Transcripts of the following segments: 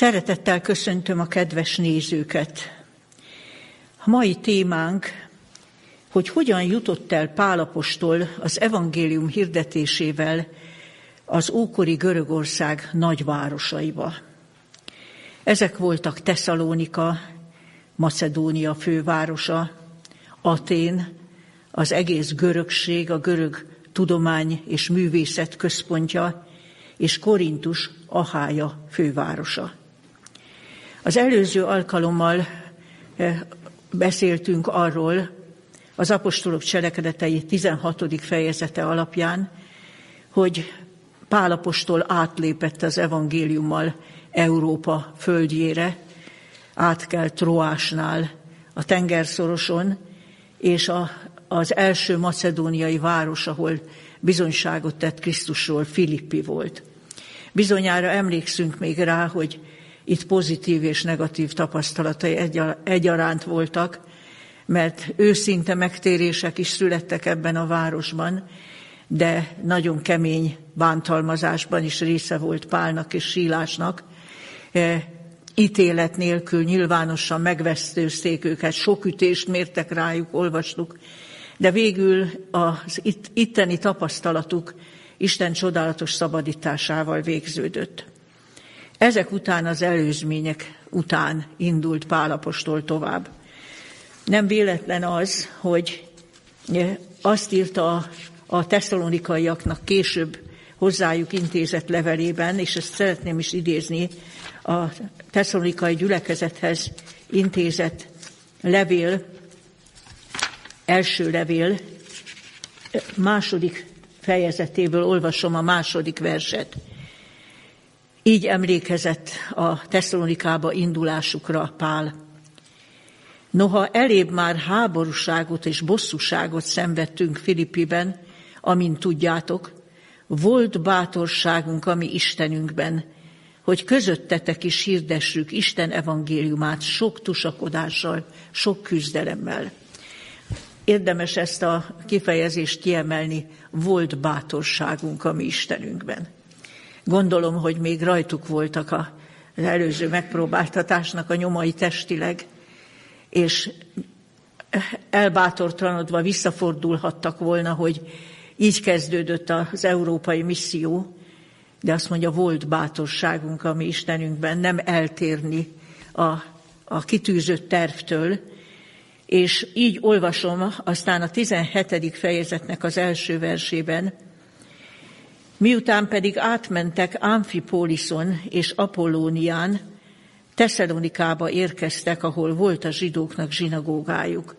Szeretettel köszöntöm a kedves nézőket. A mai témánk, hogy hogyan jutott el Pálapostól az evangélium hirdetésével az ókori Görögország nagyvárosaiba. Ezek voltak Tesszalónika, Macedónia fővárosa, Atén, az egész görögség, a görög tudomány és művészet központja, és Korintus, Ahája fővárosa. Az előző alkalommal eh, beszéltünk arról, az apostolok cselekedetei 16. fejezete alapján, hogy Pálapostól átlépett az evangéliummal Európa földjére, átkel Troásnál, a tengerszoroson, és a, az első macedóniai város, ahol bizonyságot tett Krisztusról, Filippi volt. Bizonyára emlékszünk még rá, hogy itt pozitív és negatív tapasztalatai egyaránt voltak, mert őszinte megtérések is születtek ebben a városban, de nagyon kemény bántalmazásban is része volt Pálnak és Sílásnak. E, ítélet nélkül nyilvánosan megvesztőzték őket, sok ütést mértek rájuk, olvastuk, de végül az itt, itteni tapasztalatuk Isten csodálatos szabadításával végződött. Ezek után az előzmények után indult Pálapostól tovább. Nem véletlen az, hogy azt írta a tesszalonikaiaknak később hozzájuk intézett levelében, és ezt szeretném is idézni, a tesszalonikai gyülekezethez intézett levél, első levél, második fejezetéből olvasom a második verset. Így emlékezett a Tesszalonikába indulásukra Pál. Noha elébb már háborúságot és bosszúságot szenvedtünk Filippiben, amint tudjátok, volt bátorságunk a mi Istenünkben, hogy közöttetek is hirdessük Isten evangéliumát sok tusakodással, sok küzdelemmel. Érdemes ezt a kifejezést kiemelni, volt bátorságunk a mi Istenünkben. Gondolom, hogy még rajtuk voltak az előző megpróbáltatásnak a nyomai testileg, és elbátortalanodva visszafordulhattak volna, hogy így kezdődött az európai misszió, de azt mondja, volt bátorságunk a mi Istenünkben nem eltérni a, a kitűzött tervtől, és így olvasom aztán a 17. fejezetnek az első versében, miután pedig átmentek Amfipolison és Apollónián, Tesszalonikába érkeztek, ahol volt a zsidóknak zsinagógájuk.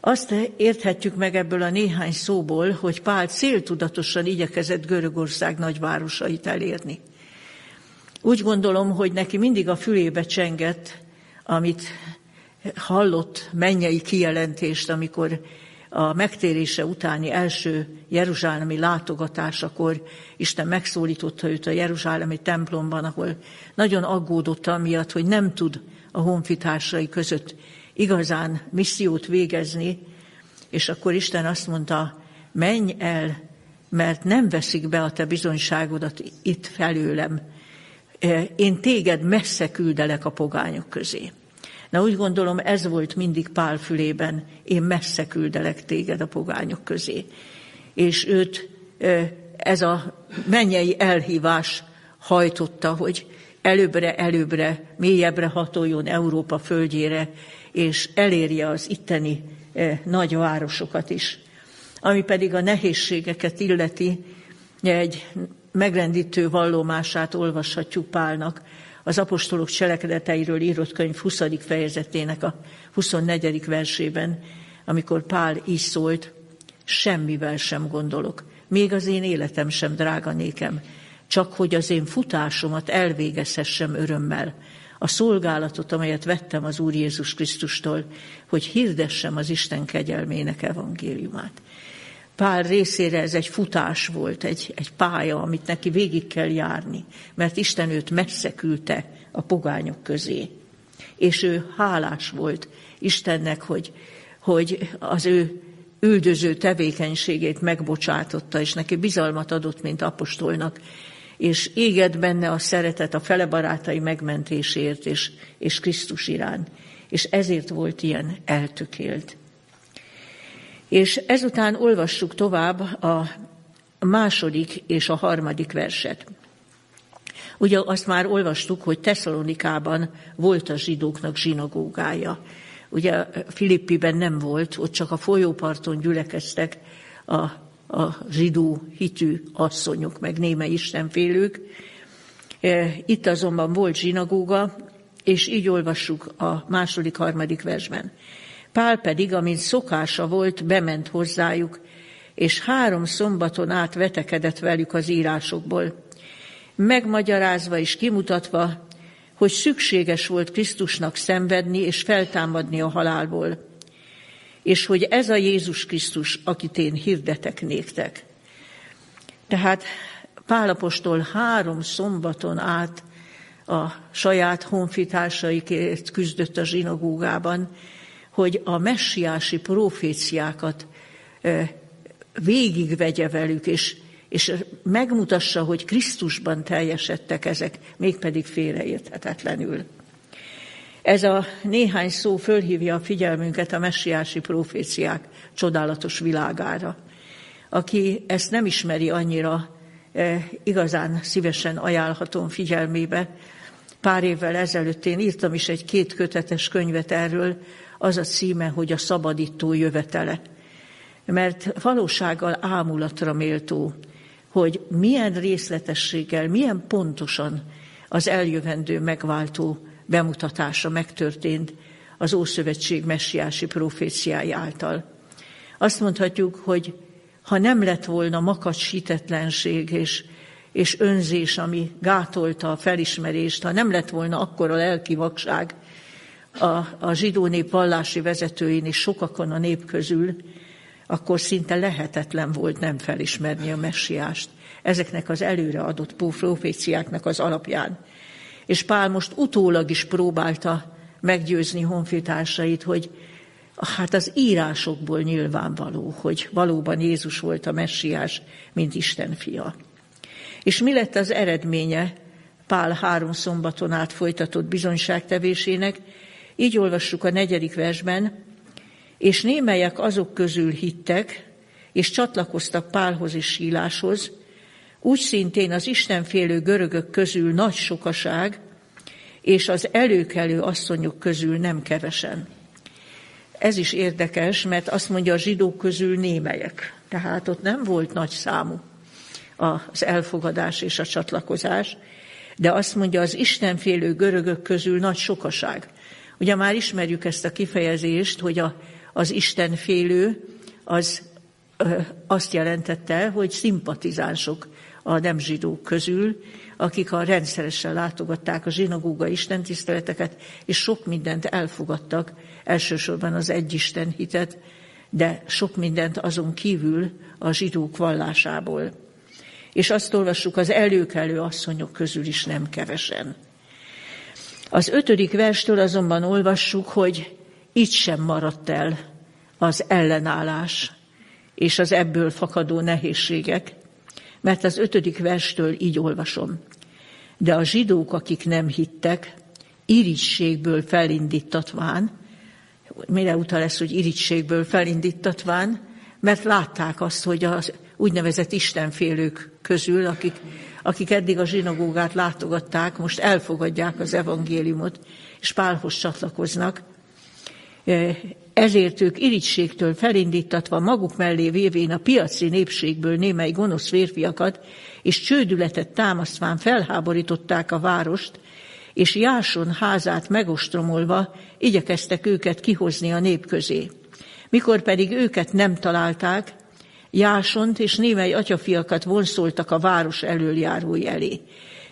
Azt érthetjük meg ebből a néhány szóból, hogy Pál céltudatosan igyekezett Görögország nagyvárosait elérni. Úgy gondolom, hogy neki mindig a fülébe csengett, amit hallott mennyei kijelentést, amikor a megtérése utáni első jeruzsálemi látogatásakor Isten megszólította őt a jeruzsálemi templomban, ahol nagyon aggódott amiatt, hogy nem tud a honfitársai között igazán missziót végezni, és akkor Isten azt mondta, menj el, mert nem veszik be a te bizonyságodat itt felőlem. Én téged messze küldelek a pogányok közé. Na úgy gondolom, ez volt mindig Pál fülében, én messze küldelek téged a pogányok közé. És őt ez a mennyei elhívás hajtotta, hogy előbbre, előbbre, mélyebbre hatoljon Európa földjére, és elérje az itteni nagy városokat is. Ami pedig a nehézségeket illeti, egy megrendítő vallomását olvashatjuk Pálnak, az apostolok cselekedeteiről írott könyv 20. fejezetének a 24. versében, amikor Pál így szólt, semmivel sem gondolok, még az én életem sem drága nékem, csak hogy az én futásomat elvégezhessem örömmel, a szolgálatot, amelyet vettem az Úr Jézus Krisztustól, hogy hirdessem az Isten kegyelmének evangéliumát. Pál részére ez egy futás volt, egy, egy pálya, amit neki végig kell járni, mert Isten őt messze küldte a pogányok közé. És ő hálás volt Istennek, hogy, hogy az ő üldöző tevékenységét megbocsátotta, és neki bizalmat adott, mint apostolnak, és égett benne a szeretet a fele barátai megmentésért és, és Krisztus iránt. És ezért volt ilyen eltökélt. És ezután olvassuk tovább a második és a harmadik verset. Ugye azt már olvastuk, hogy Tesszalonikában volt a zsidóknak zsinagógája. Ugye Filippiben nem volt, ott csak a folyóparton gyülekeztek a, a zsidó hitű asszonyok, meg néme istenfélők. E, itt azonban volt zsinagóga, és így olvassuk a második, harmadik versben. Pál pedig, amint szokása volt, bement hozzájuk, és három szombaton át vetekedett velük az írásokból, megmagyarázva és kimutatva, hogy szükséges volt Krisztusnak szenvedni és feltámadni a halálból, és hogy ez a Jézus Krisztus, akit én hirdetek néktek. Tehát Pálapostól három szombaton át a saját honfitársaikért küzdött a zsinagógában, hogy a messiási proféciákat végigvegye velük, és, és megmutassa, hogy Krisztusban teljesedtek ezek, mégpedig félreérthetetlenül. Ez a néhány szó fölhívja a figyelmünket a messiási proféciák csodálatos világára. Aki ezt nem ismeri annyira, igazán szívesen ajánlhatom figyelmébe. Pár évvel ezelőtt én írtam is egy két kötetes könyvet erről, az a címe, hogy a szabadító jövetele. Mert valósággal ámulatra méltó, hogy milyen részletességgel, milyen pontosan az eljövendő megváltó bemutatása megtörtént az Ószövetség messiási proféciái által. Azt mondhatjuk, hogy ha nem lett volna makacs hitetlenség és, és önzés, ami gátolta a felismerést, ha nem lett volna akkora lelki vakság, a, a zsidó nép vallási vezetőin és sokakon a nép közül, akkor szinte lehetetlen volt nem felismerni a messiást ezeknek az előre adott proféciáknak az alapján. És Pál most utólag is próbálta meggyőzni honfitársait, hogy hát az írásokból nyilvánvaló, hogy valóban Jézus volt a messiás, mint Isten fia. És mi lett az eredménye Pál három szombaton át folytatott bizonyságtevésének? Így olvassuk a negyedik versben, és némelyek azok közül hittek, és csatlakoztak Pálhoz és Síláshoz, úgy szintén az istenfélő görögök közül nagy sokaság, és az előkelő asszonyok közül nem kevesen. Ez is érdekes, mert azt mondja a zsidók közül némelyek. Tehát ott nem volt nagy számú az elfogadás és a csatlakozás, de azt mondja az istenfélő görögök közül nagy sokaság. Ugye már ismerjük ezt a kifejezést, hogy a, az istenfélő az ö, azt jelentette, hogy szimpatizánsok a nem zsidók közül, akik a rendszeresen látogatták a zsinagóga istentiszteleteket, és sok mindent elfogadtak, elsősorban az egyisten hitet, de sok mindent azon kívül a zsidók vallásából. És azt olvassuk, az előkelő asszonyok közül is nem kevesen. Az ötödik verstől azonban olvassuk, hogy itt sem maradt el az ellenállás és az ebből fakadó nehézségek, mert az ötödik verstől így olvasom. De a zsidók, akik nem hittek, irigységből felindítatván, mire utal ez, hogy irigységből felindítatván, mert látták azt, hogy az úgynevezett istenfélők közül, akik, akik eddig a zsinagógát látogatták, most elfogadják az evangéliumot, és Pálhoz csatlakoznak, ezért ők irigységtől felindítatva maguk mellé vévén a piaci népségből némely gonosz férfiakat, és csődületet támasztván felháborították a várost, és Jáson házát megostromolva igyekeztek őket kihozni a nép közé. Mikor pedig őket nem találták, Jásont és némely atyafiakat vonszoltak a város elöljárói elé,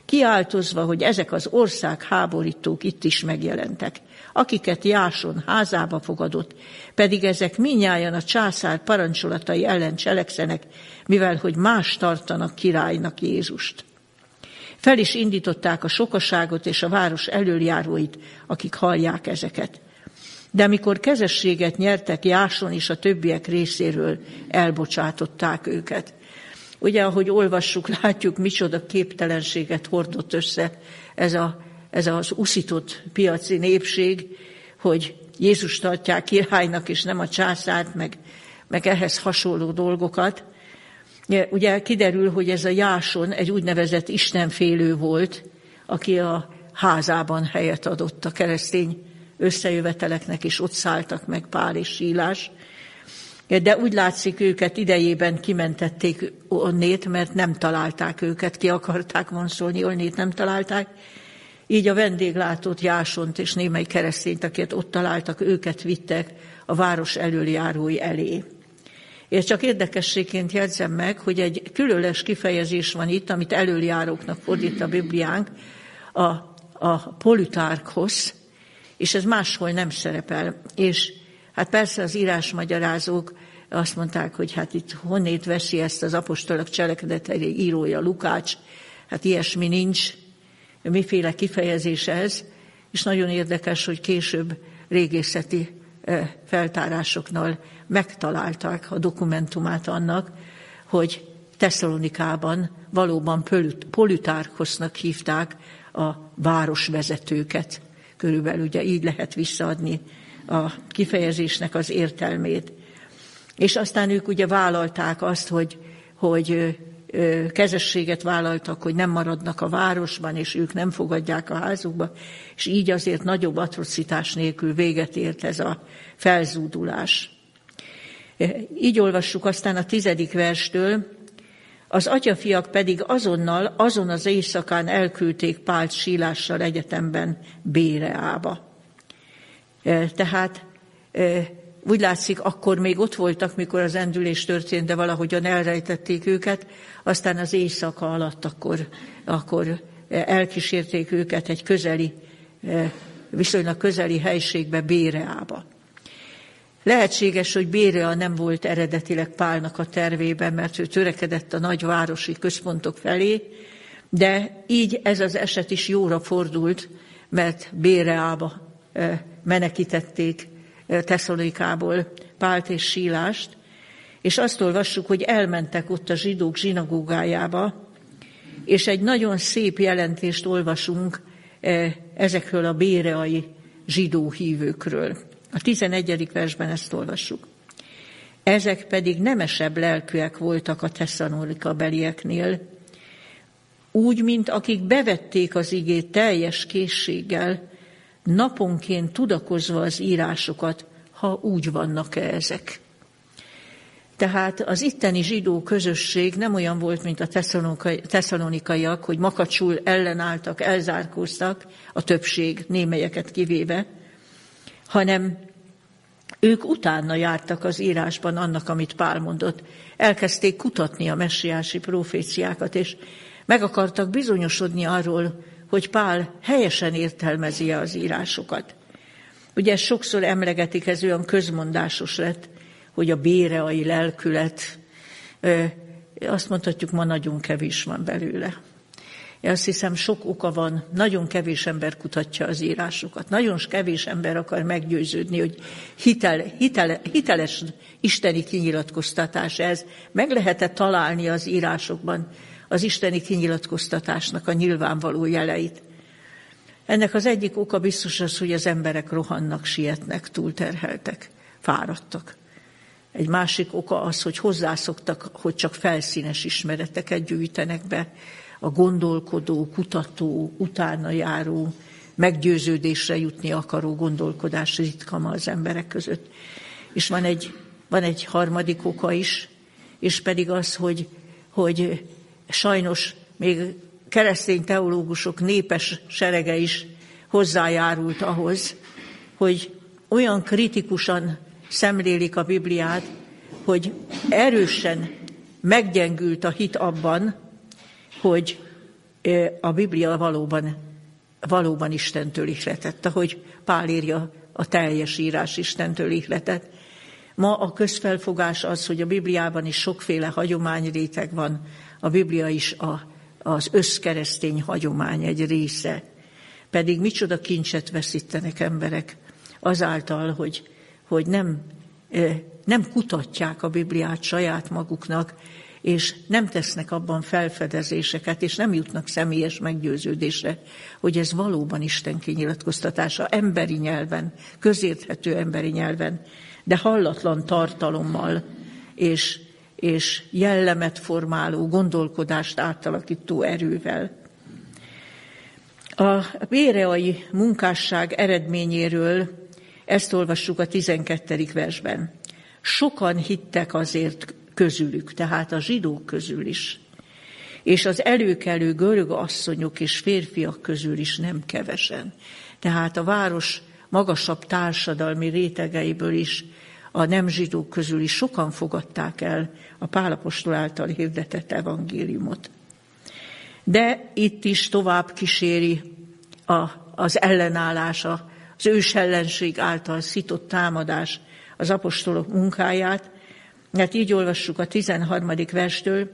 kiáltozva, hogy ezek az ország háborítók itt is megjelentek akiket Jáson házába fogadott, pedig ezek minnyáján a császár parancsolatai ellen cselekszenek, mivel hogy más tartanak királynak Jézust. Fel is indították a sokaságot és a város előjáróit, akik hallják ezeket. De amikor kezességet nyertek Jáson és a többiek részéről, elbocsátották őket. Ugye, ahogy olvassuk, látjuk, micsoda képtelenséget hordott össze ez, a, ez az uszított piaci népség, hogy Jézus tartják királynak, és nem a császárt, meg, meg ehhez hasonló dolgokat. Ugye kiderül, hogy ez a Jáson egy úgynevezett istenfélő volt, aki a házában helyet adott a keresztény összejöveteleknek, és ott szálltak meg Pál és Sílás. De úgy látszik, őket idejében kimentették onnét, mert nem találták őket, ki akarták vonszolni, onnét nem találták. Így a vendéglátót, Jásont és némely keresztényt, akiket ott találtak, őket vittek a város elöljárói elé. Én csak érdekességként jegyzem meg, hogy egy különleges kifejezés van itt, amit előjáróknak fordít a Bibliánk, a, a politárkhoz, és ez máshol nem szerepel. És hát persze az írásmagyarázók azt mondták, hogy hát itt honnét veszi ezt az apostolok cselekedetei írója Lukács, hát ilyesmi nincs, miféle kifejezés ez, és nagyon érdekes, hogy később régészeti feltárásoknál megtalálták a dokumentumát annak, hogy Tesszalonikában valóban politárkosznak hívták a városvezetőket. Körülbelül ugye így lehet visszaadni a kifejezésnek az értelmét. És aztán ők ugye vállalták azt, hogy, hogy kezességet vállaltak, hogy nem maradnak a városban, és ők nem fogadják a házukba, és így azért nagyobb atrocitás nélkül véget ért ez a felzúdulás. Így olvassuk aztán a tizedik verstől, az atyafiak pedig azonnal, azon az éjszakán elküldték Pált sílással egyetemben Béreába. Tehát úgy látszik, akkor még ott voltak, mikor az endülés történt, de valahogyan elrejtették őket, aztán az éjszaka alatt akkor, akkor elkísérték őket egy közeli, viszonylag közeli helységbe, Béreába. Lehetséges, hogy Bérea nem volt eredetileg Pálnak a tervében, mert ő törekedett a nagyvárosi központok felé, de így ez az eset is jóra fordult, mert Béreába menekítették Tesszalonikából Pált és Sílást, és azt olvassuk, hogy elmentek ott a zsidók zsinagógájába, és egy nagyon szép jelentést olvasunk ezekről a béreai zsidó hívőkről. A 11. versben ezt olvassuk. Ezek pedig nemesebb lelkűek voltak a Tesszalonika belieknél, úgy, mint akik bevették az igét teljes készséggel, naponként tudakozva az írásokat, ha úgy vannak-e ezek. Tehát az itteni zsidó közösség nem olyan volt, mint a tesszalonikaiak, hogy makacsul ellenálltak, elzárkóztak, a többség némelyeket kivéve, hanem ők utána jártak az írásban annak, amit Pál mondott. Elkezdték kutatni a messiási proféciákat, és meg akartak bizonyosodni arról, hogy Pál helyesen értelmezi az írásokat. Ugye sokszor emlegetik, ez olyan közmondásos lett, hogy a béreai lelkület, azt mondhatjuk, ma nagyon kevés van belőle. Azt hiszem, sok oka van, nagyon kevés ember kutatja az írásokat. Nagyon kevés ember akar meggyőződni, hogy hitel, hitel, hiteles isteni kinyilatkoztatás ez. Meg lehet-e találni az írásokban az isteni kinyilatkoztatásnak a nyilvánvaló jeleit. Ennek az egyik oka biztos az, hogy az emberek rohannak, sietnek, túlterheltek, fáradtak. Egy másik oka az, hogy hozzászoktak, hogy csak felszínes ismereteket gyűjtenek be, a gondolkodó, kutató, utána járó, meggyőződésre jutni akaró gondolkodás ritka ma az emberek között. És van egy, van egy harmadik oka is, és pedig az, hogy, hogy sajnos még keresztény teológusok népes serege is hozzájárult ahhoz, hogy olyan kritikusan szemlélik a Bibliát, hogy erősen meggyengült a hit abban, hogy a Biblia valóban, valóban Istentől ihletett, ahogy Pál írja a teljes írás Istentől ihletett. Ma a közfelfogás az, hogy a Bibliában is sokféle hagyományréteg van, a Biblia is a, az összkeresztény hagyomány egy része. Pedig micsoda kincset veszítenek emberek azáltal, hogy, hogy nem, nem kutatják a Bibliát saját maguknak, és nem tesznek abban felfedezéseket, és nem jutnak személyes meggyőződésre, hogy ez valóban Isten kinyilatkoztatása emberi nyelven, közérthető emberi nyelven, de hallatlan tartalommal és, és jellemet formáló, gondolkodást átalakító erővel. A béreai munkásság eredményéről ezt olvassuk a 12. versben. Sokan hittek azért közülük, tehát a zsidók közül is. És az előkelő görög asszonyok és férfiak közül is nem kevesen. Tehát a város magasabb társadalmi rétegeiből is a nem zsidók közül is sokan fogadták el a Pálapostól által hirdetett evangéliumot. De itt is tovább kíséri a, az ellenállása, az ős ellenség által szitott támadás az apostolok munkáját, mert így olvassuk a 13. verstől,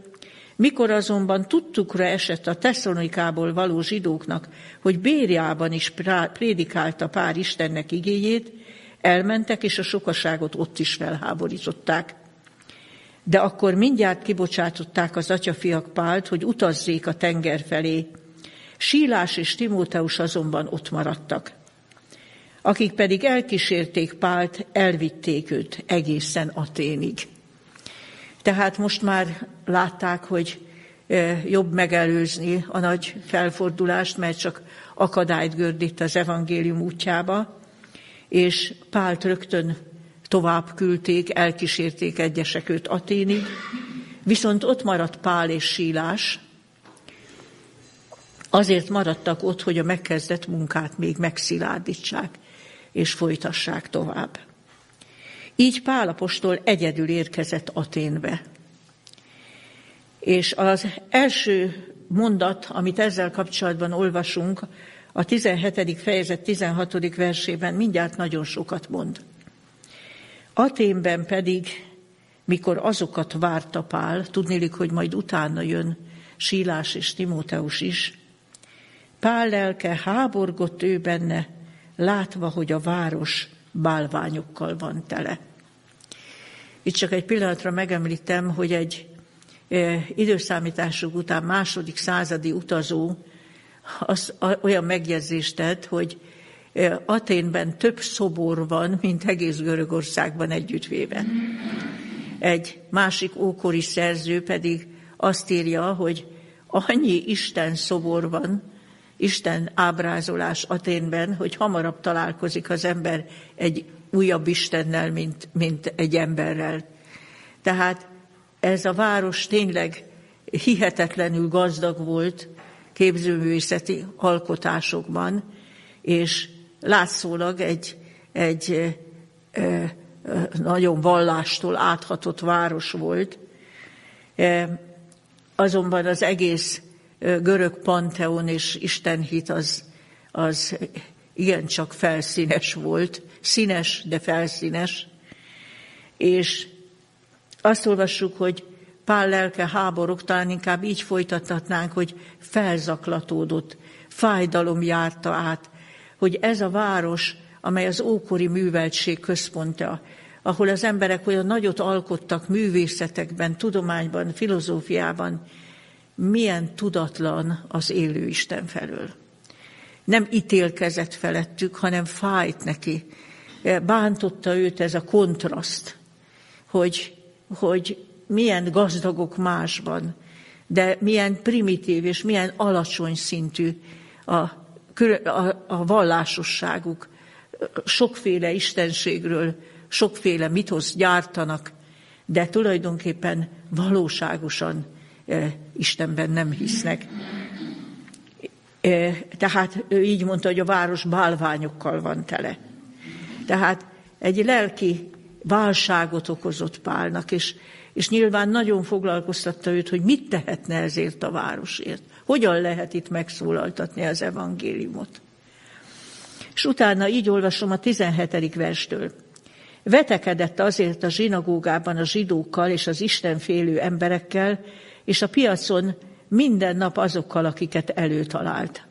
mikor azonban tudtukra esett a Tesszalonikából való zsidóknak, hogy Bériában is prédikálta pár Istennek igéjét, elmentek, és a sokaságot ott is felháborították. De akkor mindjárt kibocsátották az atyafiak Pált, hogy utazzék a tenger felé. Sílás és Timóteus azonban ott maradtak. Akik pedig elkísérték Pált, elvitték őt egészen Aténig. Tehát most már látták, hogy jobb megelőzni a nagy felfordulást, mert csak akadályt gördít az evangélium útjába, és Pált rögtön tovább küldték, elkísérték egyesek őt Aténig, viszont ott maradt Pál és Sílás, azért maradtak ott, hogy a megkezdett munkát még megszilárdítsák és folytassák tovább. Így Pálapostól egyedül érkezett Aténbe. És az első mondat, amit ezzel kapcsolatban olvasunk, a 17. fejezet 16. versében mindjárt nagyon sokat mond. Aténben pedig, mikor azokat várta Pál, tudnélik, hogy majd utána jön Sílás és Timóteus is, Pál lelke háborgott ő benne, látva, hogy a város bálványokkal van tele. Itt csak egy pillanatra megemlítem, hogy egy e, időszámításuk után második századi utazó az, olyan megjegyzést tett, hogy e, Aténben több szobor van, mint egész Görögországban együttvéve. Egy másik ókori szerző pedig azt írja, hogy annyi Isten szobor van, Isten ábrázolás Aténben, hogy hamarabb találkozik az ember egy újabb Istennel, mint, mint egy emberrel. Tehát ez a város tényleg hihetetlenül gazdag volt képzőművészeti alkotásokban, és látszólag egy, egy e, nagyon vallástól áthatott város volt. E, azonban az egész görög panteon és istenhit az, az igencsak felszínes volt, színes, de felszínes, és azt olvassuk, hogy Pál lelke háborok, talán inkább így folytathatnánk, hogy felzaklatódott, fájdalom járta át, hogy ez a város, amely az ókori műveltség központja, ahol az emberek olyan nagyot alkottak művészetekben, tudományban, filozófiában, milyen tudatlan az élő Isten felől. Nem ítélkezett felettük, hanem fájt neki. Bántotta őt ez a kontraszt, hogy, hogy milyen gazdagok másban, de milyen primitív és milyen alacsony szintű a, a, a vallásosságuk. Sokféle istenségről, sokféle mitoszt gyártanak, de tulajdonképpen valóságosan Istenben nem hisznek. Tehát ő így mondta, hogy a város bálványokkal van tele. Tehát egy lelki válságot okozott Pálnak, és, és nyilván nagyon foglalkoztatta őt, hogy mit tehetne ezért a városért. Hogyan lehet itt megszólaltatni az evangéliumot. És utána így olvasom a 17. verstől. Vetekedett azért a zsinagógában a zsidókkal és az Isten félő emberekkel, és a piacon minden nap azokkal, akiket előtalált.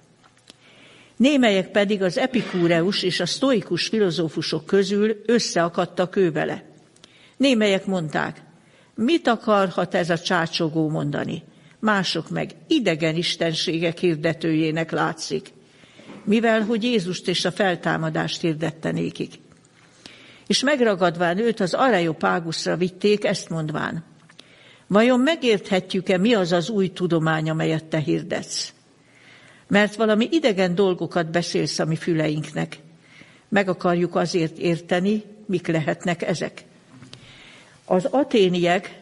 Némelyek pedig az epikúreus és a sztoikus filozófusok közül összeakadtak ő vele. Némelyek mondták, Mit akarhat ez a csácsogó mondani? Mások meg idegen istenségek hirdetőjének látszik, mivel hogy Jézust és a feltámadást hirdette nékik. És megragadván őt az Areopáguszra vitték, ezt mondván, vajon megérthetjük-e, mi az az új tudomány, amelyet te hirdetsz? Mert valami idegen dolgokat beszélsz a mi füleinknek. Meg akarjuk azért érteni, mik lehetnek ezek. Az aténiek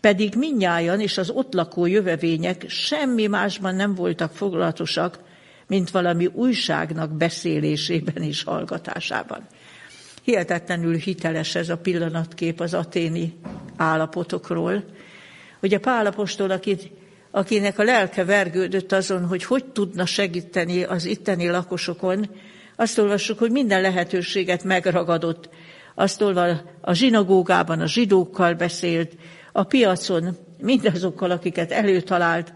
pedig minnyájan és az ott lakó jövevények semmi másban nem voltak foglalatosak, mint valami újságnak beszélésében és hallgatásában. Hihetetlenül hiteles ez a pillanatkép az aténi állapotokról. Ugye Pálapostól, akit, akinek a lelke vergődött azon, hogy hogy tudna segíteni az itteni lakosokon, azt olvassuk, hogy minden lehetőséget megragadott. Azt olva a zsinagógában a zsidókkal beszélt, a piacon mindazokkal, akiket előtalált,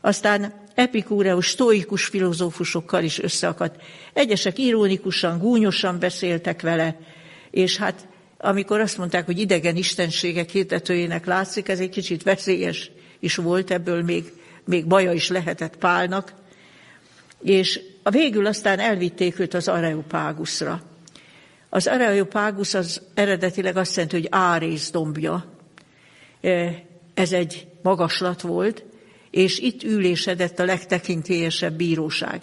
aztán epikúreus, stoikus filozófusokkal is összeakadt. Egyesek ironikusan, gúnyosan beszéltek vele, és hát amikor azt mondták, hogy idegen istenségek hirdetőjének látszik, ez egy kicsit veszélyes is volt, ebből még, még baja is lehetett Pálnak, és a végül aztán elvitték őt az Areopágusra. Az Areopágus az eredetileg azt jelenti, hogy árész dombja. E, ez egy magaslat volt, és itt ülésedett a legtekintélyesebb bíróság.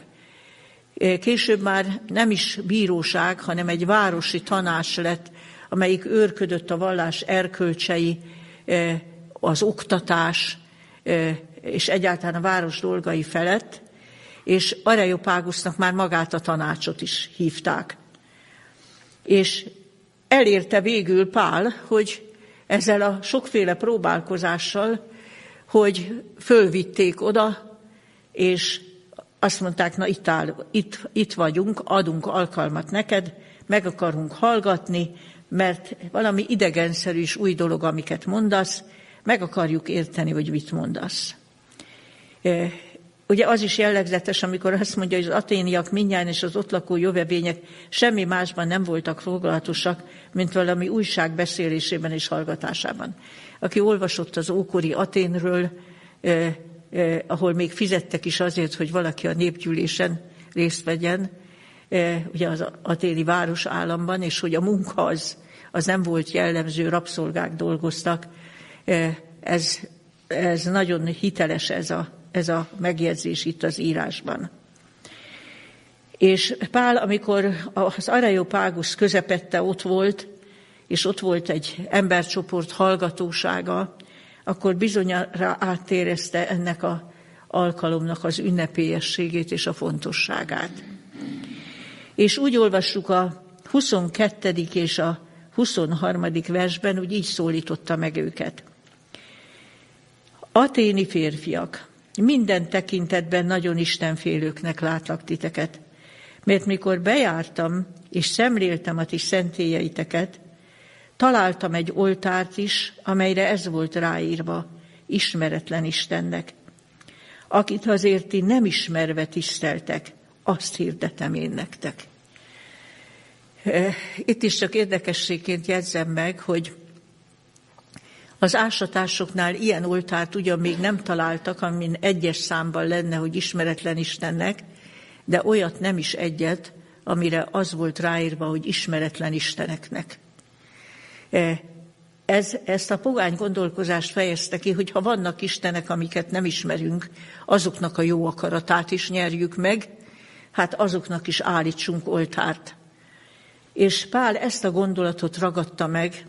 E, később már nem is bíróság, hanem egy városi tanács lett, amelyik őrködött a vallás erkölcsei, e, az oktatás és egyáltalán a város dolgai felett, és Areopágusznak már magát a tanácsot is hívták. És elérte végül Pál, hogy ezzel a sokféle próbálkozással, hogy fölvitték oda, és azt mondták, na itt, áll, itt, itt vagyunk, adunk alkalmat neked, meg akarunk hallgatni, mert valami idegenszerű és új dolog, amiket mondasz, meg akarjuk érteni, hogy mit mondasz. Ugye az is jellegzetes, amikor azt mondja, hogy az aténiak mindjárt és az ott lakó jövevények semmi másban nem voltak foglalatosak, mint valami újság beszélésében és hallgatásában. Aki olvasott az ókori Aténről, eh, eh, ahol még fizettek is azért, hogy valaki a népgyűlésen részt vegyen, eh, ugye az aténi város államban, és hogy a munka az, az nem volt jellemző, rabszolgák dolgoztak. Ez, ez nagyon hiteles ez a ez a megjegyzés itt az írásban. És Pál, amikor az Areopágus közepette ott volt, és ott volt egy embercsoport hallgatósága, akkor bizonyára áttérezte ennek a alkalomnak az ünnepélyességét és a fontosságát. És úgy olvassuk a 22. és a 23. versben, úgy így szólította meg őket. Aténi férfiak, minden tekintetben nagyon istenfélőknek látlak titeket. Mert mikor bejártam és szemléltem a ti szentélyeiteket, találtam egy oltárt is, amelyre ez volt ráírva, ismeretlen Istennek. Akit azért ti nem ismerve tiszteltek, azt hirdetem én nektek. Itt is csak érdekességként jegyzem meg, hogy az ásatásoknál ilyen oltárt ugyan még nem találtak, amin egyes számban lenne, hogy ismeretlen Istennek, de olyat nem is egyet, amire az volt ráírva, hogy ismeretlen Isteneknek. Ez, ezt a pogány gondolkozást fejezte ki, hogy ha vannak Istenek, amiket nem ismerünk, azoknak a jó akaratát is nyerjük meg, hát azoknak is állítsunk oltárt. És Pál ezt a gondolatot ragadta meg,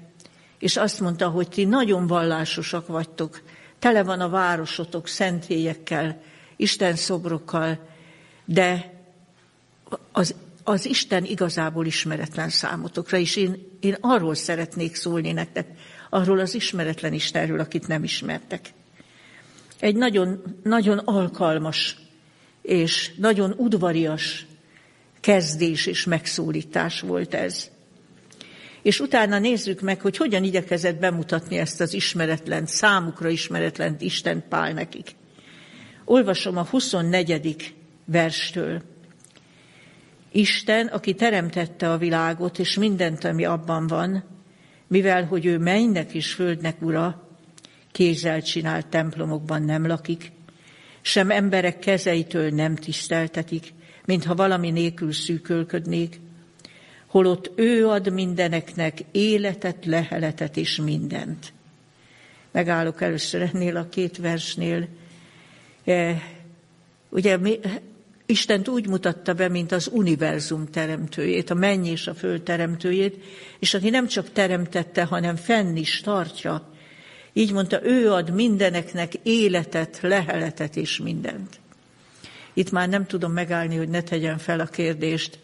és azt mondta, hogy ti nagyon vallásosak vagytok, tele van a városotok szentélyekkel, Isten szobrokkal, de az, az Isten igazából ismeretlen számotokra, és én, én arról szeretnék szólni nektek, arról az ismeretlen Istenről, akit nem ismertek. Egy nagyon, nagyon alkalmas és nagyon udvarias kezdés és megszólítás volt ez és utána nézzük meg, hogy hogyan igyekezett bemutatni ezt az ismeretlen, számukra ismeretlen Isten Pál nekik. Olvasom a 24. verstől. Isten, aki teremtette a világot és mindent, ami abban van, mivel hogy ő mennynek és földnek ura, kézzel csinált templomokban nem lakik, sem emberek kezeitől nem tiszteltetik, mintha valami nélkül szűkölködnék, holott ő ad mindeneknek életet, leheletet és mindent. Megállok először ennél a két versnél. E, ugye mi, Istent úgy mutatta be, mint az univerzum teremtőjét, a menny és a föld teremtőjét, és aki nem csak teremtette, hanem fenn is tartja. Így mondta, ő ad mindeneknek életet, leheletet és mindent. Itt már nem tudom megállni, hogy ne tegyen fel a kérdést,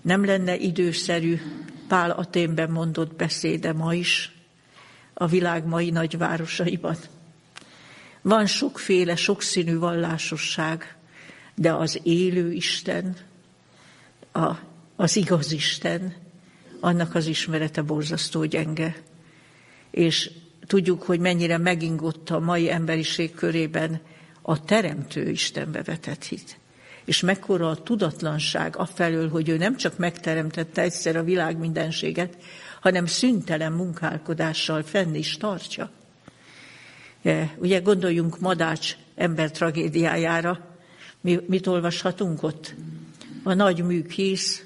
nem lenne időszerű Pál Aténben mondott beszéde ma is a világ mai nagyvárosaiban. Van sokféle, sokszínű vallásosság, de az élő Isten, a, az igaz Isten, annak az ismerete borzasztó gyenge. És tudjuk, hogy mennyire megingott a mai emberiség körében a Teremtő Istenbe vetett hit. És mekkora a tudatlanság afelől, hogy ő nem csak megteremtette egyszer a világ mindenséget, hanem szüntelen munkálkodással fenn is tartja. E, ugye gondoljunk Madács ember tragédiájára, mi, mit olvashatunk ott? A nagy mű kész,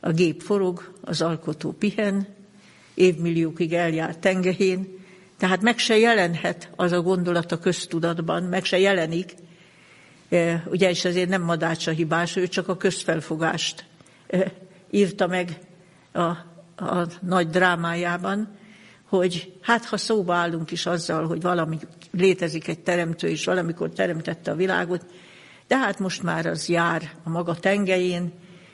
a gép forog, az alkotó pihen, évmilliókig eljár tengehén, tehát meg se jelenhet az a gondolat a köztudatban, meg se jelenik. E, ugye, és ezért nem Madácsa hibás, ő csak a közfelfogást e, írta meg a, a nagy drámájában, hogy hát ha szóba állunk is azzal, hogy valami létezik egy teremtő, és valamikor teremtette a világot, de hát most már az jár a maga tengelyén,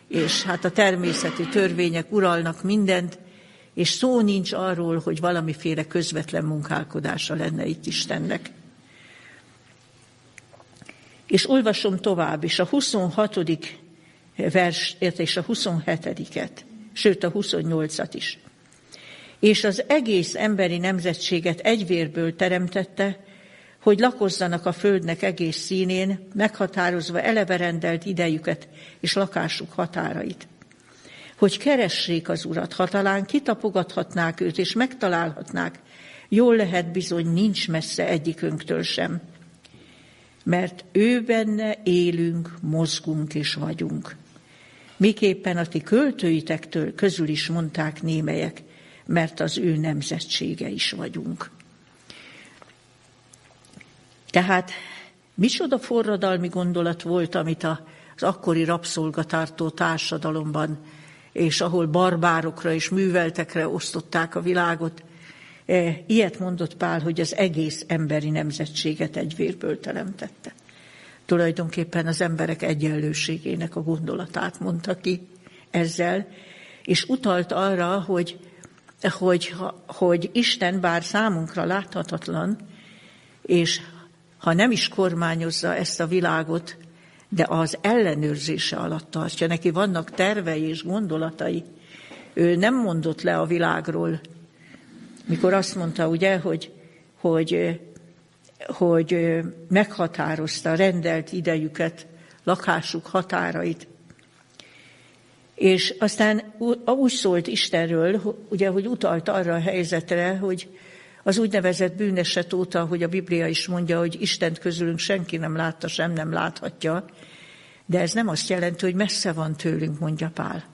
és hát a természeti törvények uralnak mindent, és szó nincs arról, hogy valamiféle közvetlen munkálkodása lenne itt Istennek. És olvasom tovább is a 26. vers és a 27-et, sőt a 28-at is. És az egész emberi nemzetséget egyvérből teremtette, hogy lakozzanak a földnek egész színén, meghatározva eleve rendelt idejüket és lakásuk határait. Hogy keressék az Urat, ha talán kitapogathatnák őt, és megtalálhatnák, jól lehet bizony nincs messze egyikünktől sem. Mert ő benne élünk, mozgunk és vagyunk. Miképpen a ti költőitektől közül is mondták némelyek, mert az ő nemzetsége is vagyunk. Tehát micsoda forradalmi gondolat volt, amit az akkori rabszolgatártó társadalomban, és ahol barbárokra és műveltekre osztották a világot, e, Ilyet mondott Pál, hogy az egész emberi nemzetséget egy vérből teremtette. Tulajdonképpen az emberek egyenlőségének a gondolatát mondta ki ezzel, és utalt arra, hogy, hogy, hogy Isten bár számunkra láthatatlan, és ha nem is kormányozza ezt a világot, de az ellenőrzése alatt tartja. Neki vannak tervei és gondolatai. Ő nem mondott le a világról, mikor azt mondta, ugye, hogy, hogy, hogy meghatározta, rendelt idejüket, lakásuk határait. És aztán úgy szólt Istenről, ugye, hogy utalt arra a helyzetre, hogy az úgynevezett bűneset óta, hogy a Biblia is mondja, hogy Istent közülünk senki nem látta, sem nem láthatja, de ez nem azt jelenti, hogy messze van tőlünk, mondja Pál.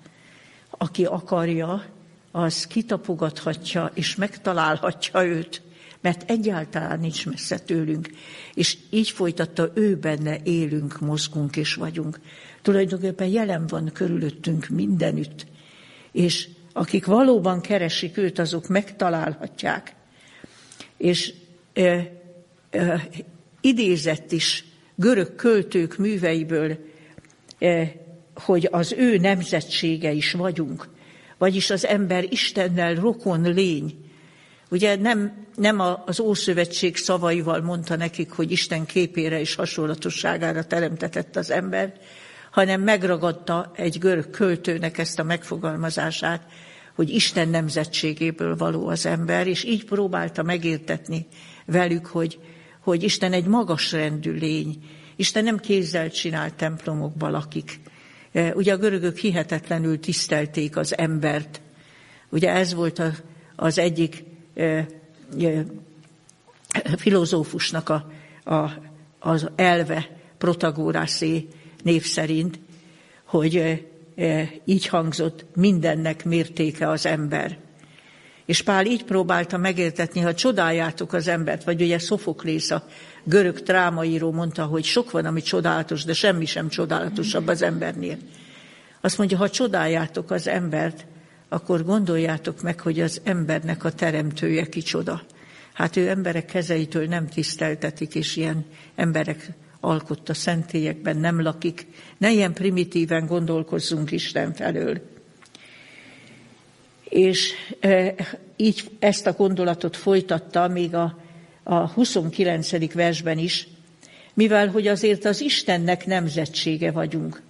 Aki akarja, az kitapogathatja és megtalálhatja őt, mert egyáltalán nincs messze tőlünk. És így folytatta, ő benne élünk, mozgunk és vagyunk. Tulajdonképpen jelen van körülöttünk mindenütt. És akik valóban keresik őt, azok megtalálhatják és e, e, idézett is görög költők műveiből, e, hogy az ő nemzetsége is vagyunk, vagyis az ember Istennel rokon lény. Ugye nem, nem az Ószövetség szavaival mondta nekik, hogy Isten képére és hasonlatosságára teremtetett az ember, hanem megragadta egy görög költőnek ezt a megfogalmazását, hogy Isten nemzetségéből való az ember, és így próbálta megértetni velük, hogy, hogy Isten egy magas rendű lény. Isten nem kézzel csinált templomokba lakik. E, ugye a görögök hihetetlenül tisztelték az embert. Ugye ez volt az egyik e, e, filozófusnak a, a, az elve Protagórászé név szerint, hogy így hangzott, mindennek mértéke az ember. És Pál így próbálta megértetni, ha csodáljátok az embert, vagy ugye Szofoklész, a görög drámaíró mondta, hogy sok van, ami csodálatos, de semmi sem csodálatosabb az embernél. Azt mondja, ha csodáljátok az embert, akkor gondoljátok meg, hogy az embernek a teremtője kicsoda. Hát ő emberek kezeitől nem tiszteltetik, és ilyen emberek alkotta szentélyekben nem lakik. Ne ilyen primitíven gondolkozzunk Isten felől. És e, így ezt a gondolatot folytatta még a, a 29. versben is, mivel hogy azért az Istennek nemzetsége vagyunk.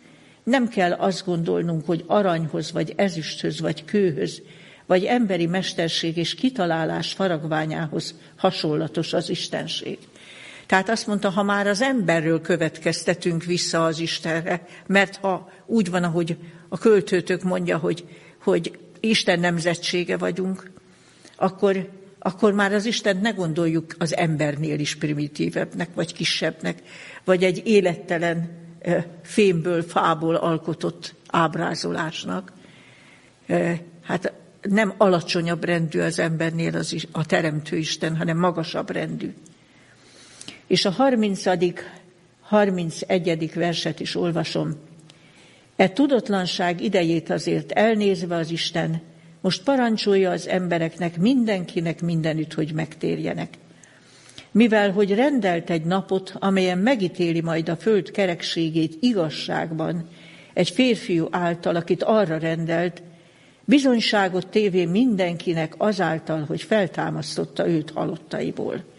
Nem kell azt gondolnunk, hogy aranyhoz, vagy ezüsthöz, vagy kőhöz, vagy emberi mesterség és kitalálás faragványához hasonlatos az Istenség. Tehát azt mondta, ha már az emberről következtetünk vissza az Istenre, mert ha úgy van, ahogy a költőtök mondja, hogy, hogy Isten nemzetsége vagyunk, akkor, akkor már az Isten ne gondoljuk az embernél is primitívebbnek, vagy kisebbnek, vagy egy élettelen fémből, fából alkotott ábrázolásnak. Hát nem alacsonyabb rendű az embernél az a Teremtő Isten, hanem magasabb rendű. És a 30. 31. verset is olvasom. E tudatlanság idejét azért elnézve az Isten, most parancsolja az embereknek, mindenkinek mindenütt, hogy megtérjenek. Mivel, hogy rendelt egy napot, amelyen megítéli majd a föld kerekségét igazságban, egy férfiú által, akit arra rendelt, bizonyságot tévé mindenkinek azáltal, hogy feltámasztotta őt halottaiból.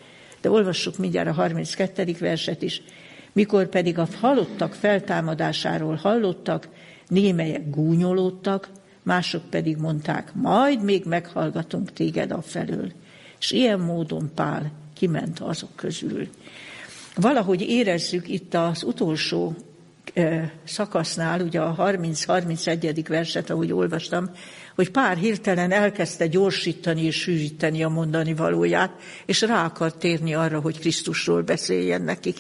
De olvassuk mindjárt a 32. verset is. Mikor pedig a halottak feltámadásáról hallottak, némelyek gúnyolódtak, mások pedig mondták, majd még meghallgatunk téged a felől. És ilyen módon Pál kiment azok közül. Valahogy érezzük itt az utolsó szakasznál, ugye a 30-31. verset, ahogy olvastam, hogy pár hirtelen elkezdte gyorsítani és sűríteni a mondani valóját, és rá akart térni arra, hogy Krisztusról beszéljen nekik.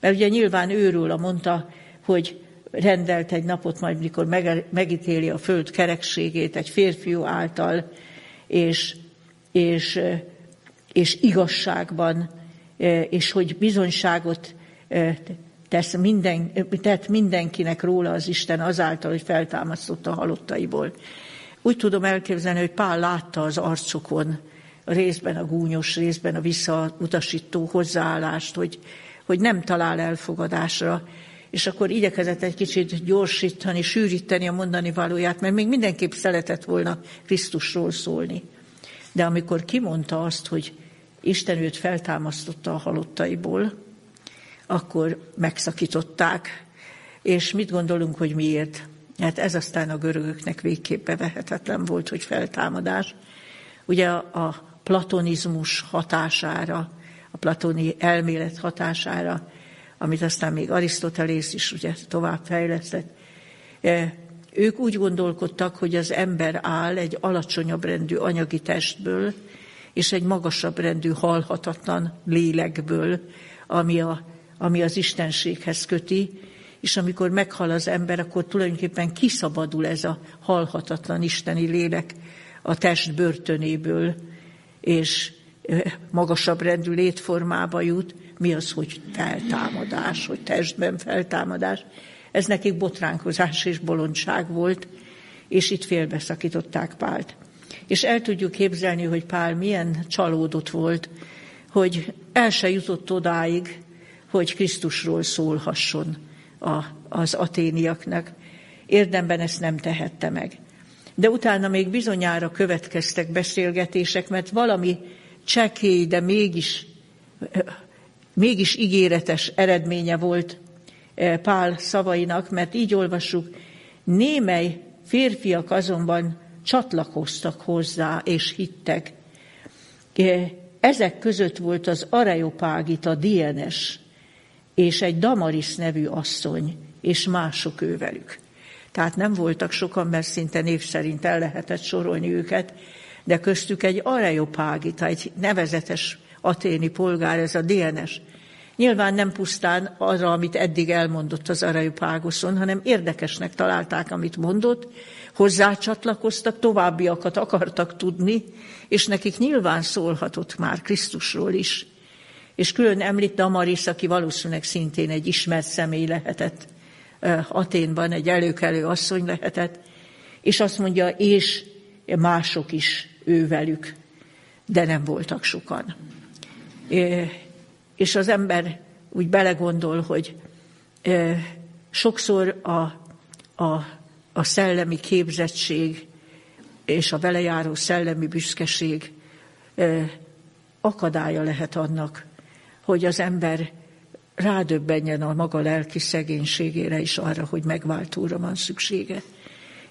Mert ugye nyilván őről mondta, hogy rendelt egy napot majd, mikor megítéli a föld kerekségét egy férfiú által, és, és, és igazságban, és hogy bizonyságot tesz minden, tett mindenkinek róla az Isten azáltal, hogy feltámasztotta a halottaiból. Úgy tudom elképzelni, hogy Pál látta az arcokon részben a gúnyos, részben a visszautasító hozzáállást, hogy, hogy nem talál elfogadásra, és akkor igyekezett egy kicsit gyorsítani, sűríteni a mondani valóját, mert még mindenképp szeretett volna Krisztusról szólni. De amikor kimondta azt, hogy Isten őt feltámasztotta a halottaiból, akkor megszakították. És mit gondolunk, hogy miért? Hát ez aztán a görögöknek végképp bevehetetlen volt, hogy feltámadás. Ugye a platonizmus hatására, a platoni elmélet hatására, amit aztán még Arisztotelész is ugye tovább fejlesztett, e, ők úgy gondolkodtak, hogy az ember áll egy alacsonyabb rendű anyagi testből, és egy magasabb rendű halhatatlan lélekből, ami, a, ami az istenséghez köti, és amikor meghal az ember, akkor tulajdonképpen kiszabadul ez a halhatatlan isteni lélek a test börtönéből, és magasabb rendű létformába jut. Mi az, hogy feltámadás, hogy testben feltámadás? Ez nekik botránkozás és bolondság volt, és itt félbeszakították Pált. És el tudjuk képzelni, hogy Pál milyen csalódott volt, hogy el se jutott odáig, hogy Krisztusról szólhasson a, az aténiaknak. Érdemben ezt nem tehette meg. De utána még bizonyára következtek beszélgetések, mert valami csekély, de mégis, mégis ígéretes eredménye volt eh, Pál szavainak, mert így olvassuk, némely férfiak azonban csatlakoztak hozzá és hittek. Eh, ezek között volt az Areopágita Dienes, és egy Damaris nevű asszony, és mások ővelük. Tehát nem voltak sokan, mert szinte név szerint el lehetett sorolni őket, de köztük egy Areopágita, egy nevezetes aténi polgár, ez a DNS. Nyilván nem pusztán arra, amit eddig elmondott az Areopágoszon, hanem érdekesnek találták, amit mondott, hozzácsatlakoztak, továbbiakat akartak tudni, és nekik nyilván szólhatott már Krisztusról is. És külön említ Damaris, aki valószínűleg szintén egy ismert személy lehetett, Aténban egy előkelő asszony lehetett, és azt mondja, és mások is ővelük, de nem voltak sokan. És az ember úgy belegondol, hogy sokszor a, a, a szellemi képzettség és a vele járó szellemi büszkeség akadálya lehet annak, hogy az ember rádöbbenjen a maga lelki szegénységére is arra, hogy megváltóra van szüksége.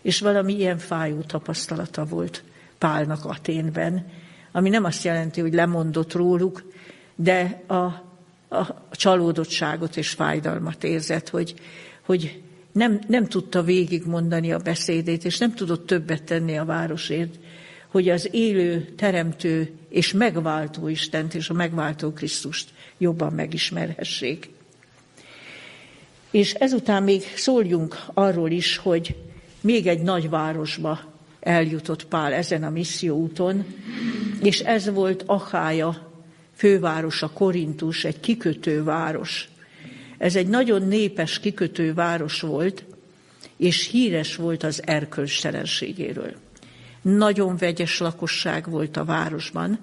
És valami ilyen fájó tapasztalata volt Pálnak Aténben, ami nem azt jelenti, hogy lemondott róluk, de a, a csalódottságot és fájdalmat érzett, hogy, hogy nem, nem tudta végigmondani a beszédét, és nem tudott többet tenni a városért, hogy az élő, teremtő és megváltó Istent és a megváltó Krisztust jobban megismerhessék. És ezután még szóljunk arról is, hogy még egy nagy városba eljutott Pál ezen a misszióúton, és ez volt Achája fővárosa, Korintus, egy kikötő város. Ez egy nagyon népes kikötő város volt, és híres volt az erkölcstelenségéről. Nagyon vegyes lakosság volt a városban.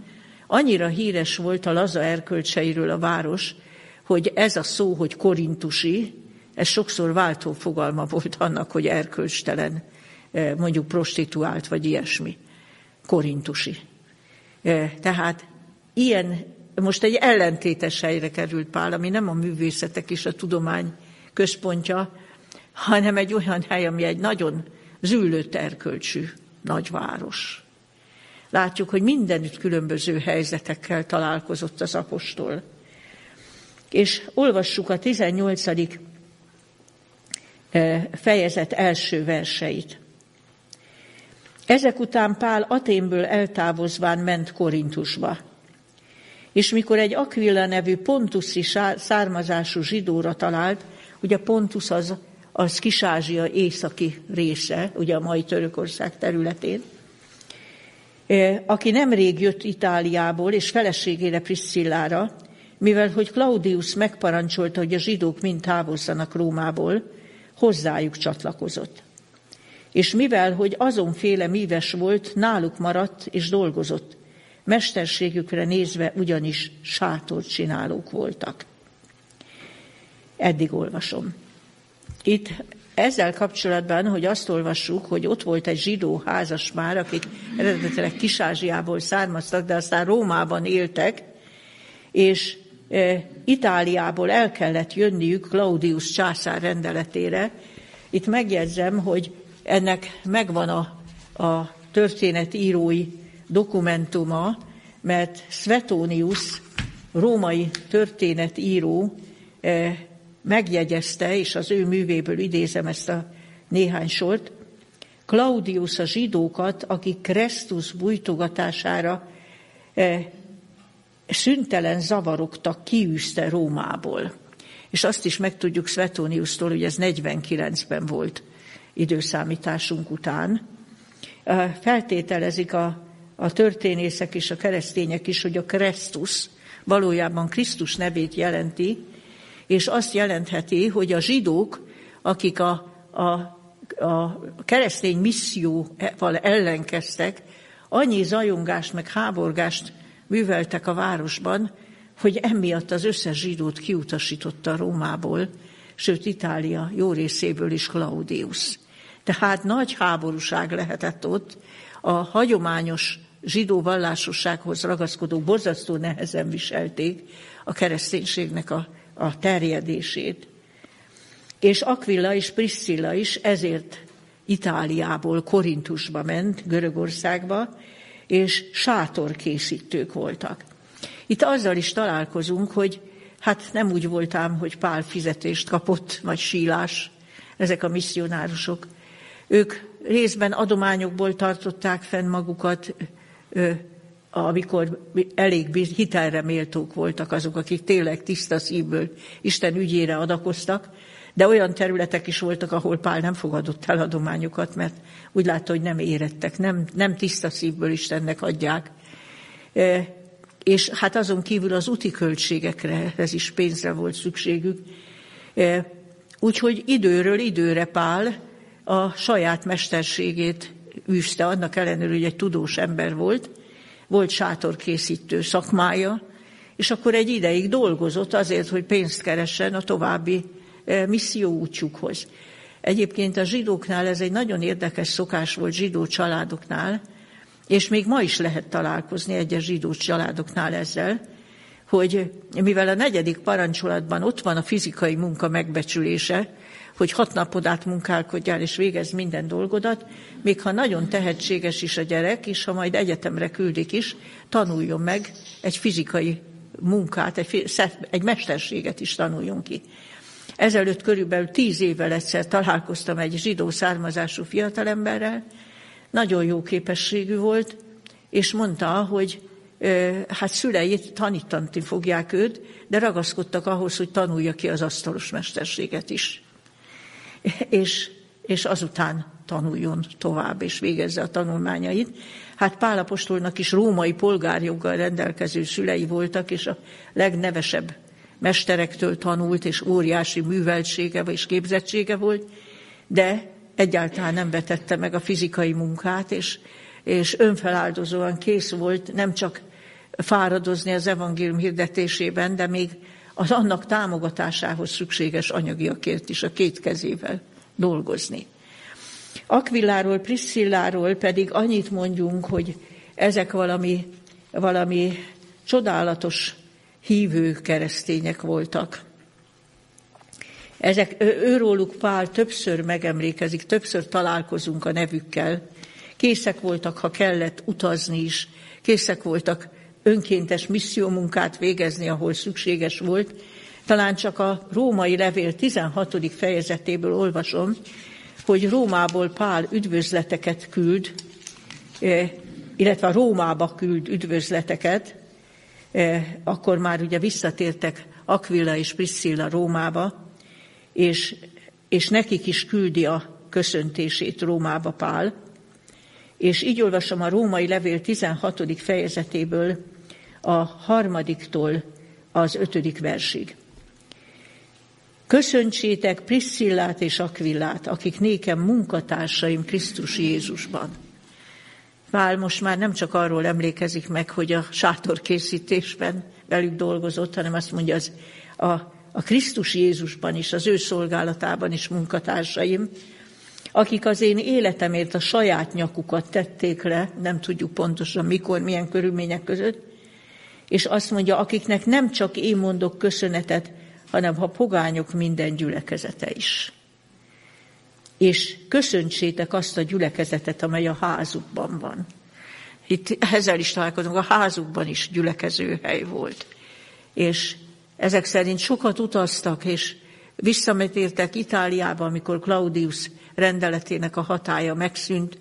Annyira híres volt a laza erkölcseiről a város, hogy ez a szó, hogy korintusi, ez sokszor váltó fogalma volt annak, hogy erkölcstelen, eh, mondjuk prostituált, vagy ilyesmi. Korintusi. Eh, tehát ilyen, most egy ellentétes helyre került Pál, ami nem a művészetek és a tudomány központja, hanem egy olyan hely, ami egy nagyon zűlött erkölcsű nagyváros. Látjuk, hogy mindenütt különböző helyzetekkel találkozott az apostol. És olvassuk a 18. Eh, fejezet első verseit. Ezek után Pál Aténből eltávozván ment Korintusba. És mikor egy Aquila nevű pontuszi származású zsidóra talált, ugye Pontus az az Kisázsia északi része, ugye a mai Törökország területén, aki nemrég jött Itáliából, és feleségére Priscillára, mivel hogy Claudius megparancsolta, hogy a zsidók mind távozzanak Rómából, hozzájuk csatlakozott. És mivel, hogy azonféle míves volt, náluk maradt és dolgozott. Mesterségükre nézve ugyanis sátort csinálók voltak. Eddig olvasom. Itt ezzel kapcsolatban, hogy azt olvassuk, hogy ott volt egy zsidó házas már, akik eredetileg Kis-Ázsiából származtak, de aztán Rómában éltek, és e, Itáliából el kellett jönniük Claudius császár rendeletére. Itt megjegyzem, hogy ennek megvan a, a történetírói dokumentuma, mert Svetonius, római történetíró, e, megjegyezte, és az ő művéből idézem ezt a néhány sort, Claudius a zsidókat, akik Krisztus bújtogatására e, szüntelen zavarogtak, kiűzte Rómából. És azt is megtudjuk Svetoniusztól, hogy ez 49-ben volt időszámításunk után. E, feltételezik a, a történészek és a keresztények is, hogy a Krisztus valójában Krisztus nevét jelenti, és azt jelentheti, hogy a zsidók, akik a, a, a keresztény misszióval ellenkeztek, annyi zajongást meg háborgást műveltek a városban, hogy emiatt az összes zsidót kiutasította Rómából, sőt Itália jó részéből is Claudius. Tehát nagy háborúság lehetett ott, a hagyományos zsidó vallásossághoz ragaszkodó borzasztó nehezen viselték a kereszténységnek a a terjedését. És Aquila és Priscilla is ezért Itáliából Korintusba ment, Görögországba, és sátorkészítők voltak. Itt azzal is találkozunk, hogy hát nem úgy voltám, hogy Pál fizetést kapott, vagy sílás, ezek a misszionárusok. Ők részben adományokból tartották fenn magukat, amikor elég hitelre méltók voltak azok, akik tényleg tiszta szívből Isten ügyére adakoztak, de olyan területek is voltak, ahol Pál nem fogadott el adományokat, mert úgy látta, hogy nem érettek, nem, nem tiszta szívből Istennek adják. E, és hát azon kívül az úti költségekre, ez is pénzre volt szükségük. E, úgyhogy időről időre Pál a saját mesterségét űzte, annak ellenőre, hogy egy tudós ember volt, volt sátorkészítő szakmája, és akkor egy ideig dolgozott azért, hogy pénzt keressen a további eh, misszió útjukhoz. Egyébként a zsidóknál ez egy nagyon érdekes szokás volt zsidó családoknál, és még ma is lehet találkozni egyes zsidó családoknál ezzel, hogy mivel a negyedik parancsolatban ott van a fizikai munka megbecsülése, hogy hat napod át munkálkodjál és végez minden dolgodat, még ha nagyon tehetséges is a gyerek, és ha majd egyetemre küldik is, tanuljon meg egy fizikai munkát, egy, egy mesterséget is tanuljon ki. Ezelőtt körülbelül tíz évvel egyszer találkoztam egy zsidó származású fiatalemberrel, nagyon jó képességű volt, és mondta, hogy hát szülei tanítani fogják őt, de ragaszkodtak ahhoz, hogy tanulja ki az asztalos mesterséget is. És, és azután tanuljon tovább, és végezze a tanulmányait. Hát Pálapostolnak is római polgárjoggal rendelkező szülei voltak, és a legnevesebb mesterektől tanult, és óriási műveltsége és képzettsége volt, de egyáltalán nem vetette meg a fizikai munkát, és, és önfeláldozóan kész volt nem csak fáradozni az evangélium hirdetésében, de még az annak támogatásához szükséges anyagiakért is a két kezével dolgozni. Akvilláról, Priscilláról pedig annyit mondjunk, hogy ezek valami, valami csodálatos hívő keresztények voltak. Ezek, őróluk Pál többször megemlékezik, többször találkozunk a nevükkel. Készek voltak, ha kellett utazni is, készek voltak önkéntes missziómunkát végezni, ahol szükséges volt. Talán csak a római levél 16. fejezetéből olvasom, hogy Rómából Pál üdvözleteket küld, eh, illetve a Rómába küld üdvözleteket, eh, akkor már ugye visszatértek Aquila és Priscilla Rómába, és, és nekik is küldi a köszöntését Rómába Pál. És így olvasom a római levél 16. fejezetéből a harmadiktól az ötödik versig. Köszöntsétek Priscillát és Aquillát, akik nékem munkatársaim Krisztus Jézusban. Pál most már nem csak arról emlékezik meg, hogy a sátorkészítésben velük dolgozott, hanem azt mondja, az a, a Krisztus Jézusban is, az ő szolgálatában is munkatársaim, akik az én életemért a saját nyakukat tették le, nem tudjuk pontosan mikor, milyen körülmények között, és azt mondja, akiknek nem csak én mondok köszönetet, hanem ha pogányok minden gyülekezete is. És köszöntsétek azt a gyülekezetet, amely a házukban van. Itt ezzel is találkozunk, a házukban is gyülekező hely volt. És ezek szerint sokat utaztak, és visszametértek Itáliába, amikor Claudius rendeletének a hatája megszűnt,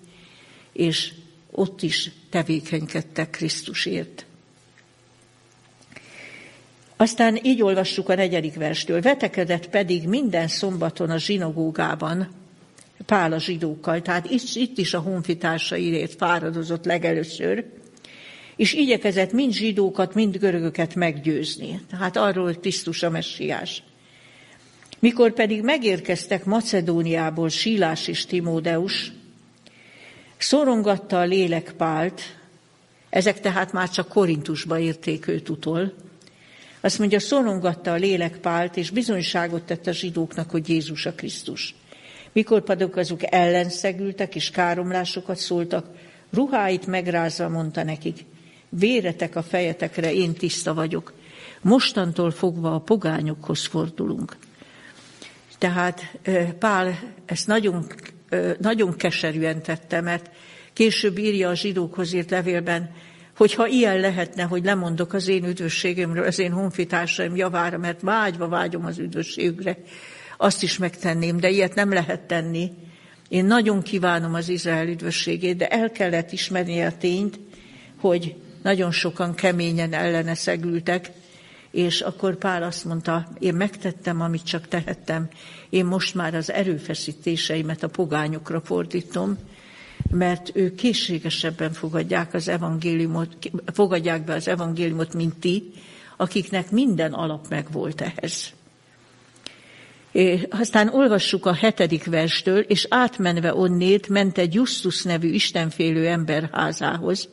és ott is tevékenykedtek Krisztusért. Aztán így olvassuk a negyedik verstől. Vetekedett pedig minden szombaton a zsinagógában, Pál a zsidókkal, tehát itt, itt is a honfitársaiért fáradozott legelőször, és igyekezett mind zsidókat, mind görögöket meggyőzni. Tehát arról, Krisztus a messiás. Mikor pedig megérkeztek Macedóniából Sílás és Timódeus, szorongatta a lélek Pált, ezek tehát már csak Korintusba érték őt utol, azt mondja, szorongatta a lélek Pált, és bizonyságot tett a zsidóknak, hogy Jézus a Krisztus. Mikor pedig azok ellenszegültek és káromlásokat szóltak, ruháit megrázva mondta nekik, véretek a fejetekre, én tiszta vagyok. Mostantól fogva a pogányokhoz fordulunk. Tehát Pál ezt nagyon, nagyon keserűen tette, mert később írja a zsidókhoz írt levélben, hogyha ilyen lehetne, hogy lemondok az én üdvösségemről, az én honfitársaim javára, mert vágyva vágyom az üdvösségükre, azt is megtenném, de ilyet nem lehet tenni. Én nagyon kívánom az Izrael üdvösségét, de el kellett ismerni a tényt, hogy nagyon sokan keményen ellene szegültek, és akkor Pál azt mondta, én megtettem, amit csak tehettem, én most már az erőfeszítéseimet a pogányokra fordítom, mert ők készségesebben fogadják, az evangéliumot, fogadják be az evangéliumot, mint ti, akiknek minden alap meg volt ehhez. É, aztán olvassuk a hetedik verstől, és átmenve onnét ment egy Justus nevű istenfélő ember házához,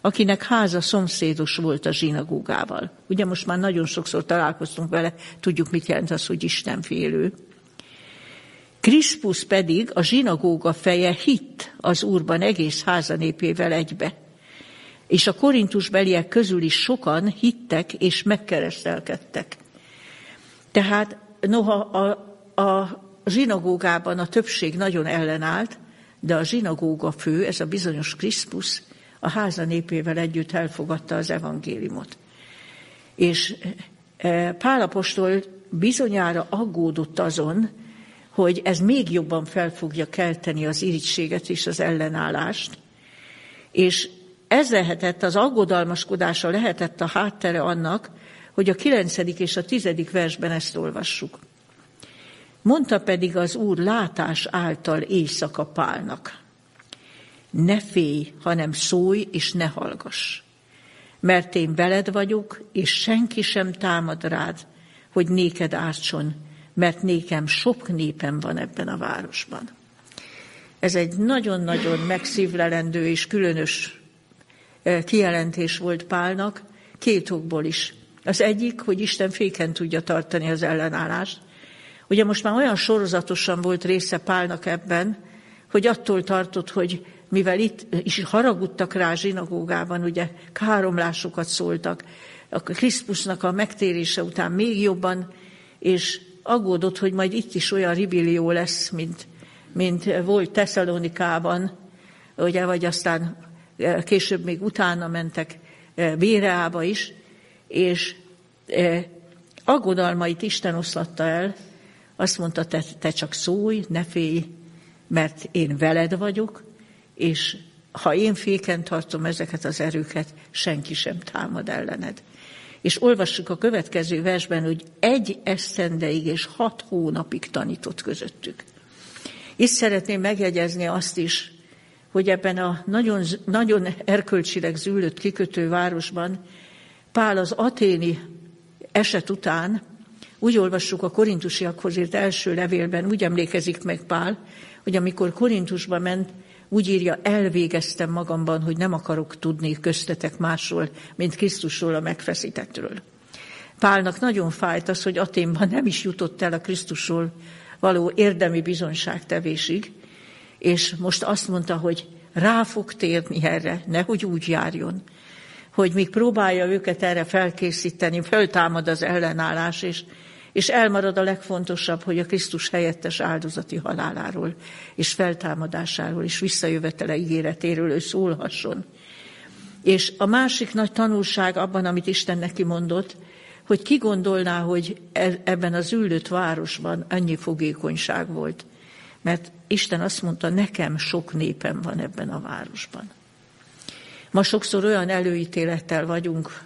akinek háza szomszédos volt a zsinagógával. Ugye most már nagyon sokszor találkoztunk vele, tudjuk, mit jelent az, hogy istenfélő. Kriszpus pedig, a zsinagóga feje hitt az Úrban egész házanépével egybe. És a korintus beliek közül is sokan hittek és megkeresztelkedtek. Tehát noha a, a zsinagógában a többség nagyon ellenállt, de a zsinagóga fő, ez a bizonyos Kriszpus, a háza népével együtt elfogadta az evangéliumot. És e, Pálapostól bizonyára aggódott azon, hogy ez még jobban fel fogja kelteni az irítséget és az ellenállást, és ez lehetett, az aggodalmaskodása lehetett a háttere annak, hogy a kilencedik és a tizedik versben ezt olvassuk. Mondta pedig az Úr látás által éjszaka pálnak. Ne félj, hanem szólj és ne hallgass. Mert én veled vagyok, és senki sem támad rád, hogy néked ártson, mert nékem sok népem van ebben a városban. Ez egy nagyon-nagyon megszívlelendő és különös e, kijelentés volt Pálnak, két okból is. Az egyik, hogy Isten féken tudja tartani az ellenállást. Ugye most már olyan sorozatosan volt része Pálnak ebben, hogy attól tartott, hogy mivel itt is haragudtak rá a zsinagógában, ugye káromlásokat szóltak, a Krisztusnak a megtérése után még jobban, és aggódott, hogy majd itt is olyan ribillió lesz, mint, mint volt Tesszalonikában, ugye, vagy aztán e, később még utána mentek e, Béreába is, és e, aggodalmait Isten oszlatta el, azt mondta, te, te csak szólj, ne félj, mert én veled vagyok, és ha én féken tartom ezeket az erőket, senki sem támad ellened. És olvassuk a következő versben, hogy egy esztendeig és hat hónapig tanított közöttük. Itt szeretném megjegyezni azt is, hogy ebben a nagyon, nagyon erkölcsileg zűlött kikötő városban Pál az aténi eset után, úgy olvassuk a korintusiakhoz írt első levélben, úgy emlékezik meg Pál, hogy amikor Korintusba ment, úgy írja, elvégeztem magamban, hogy nem akarok tudni köztetek másról, mint Krisztusról a megfeszítettről. Pálnak nagyon fájt az, hogy Aténban nem is jutott el a Krisztusról való érdemi bizonyságtevésig, és most azt mondta, hogy rá fog térni erre, nehogy úgy járjon, hogy még próbálja őket erre felkészíteni, föltámad az ellenállás, és és elmarad a legfontosabb, hogy a Krisztus helyettes áldozati haláláról és feltámadásáról és visszajövetele ígéretéről ő szólhasson. És a másik nagy tanulság abban, amit Isten neki mondott, hogy ki gondolná, hogy e- ebben az üldött városban annyi fogékonyság volt. Mert Isten azt mondta, nekem sok népem van ebben a városban. Ma sokszor olyan előítélettel vagyunk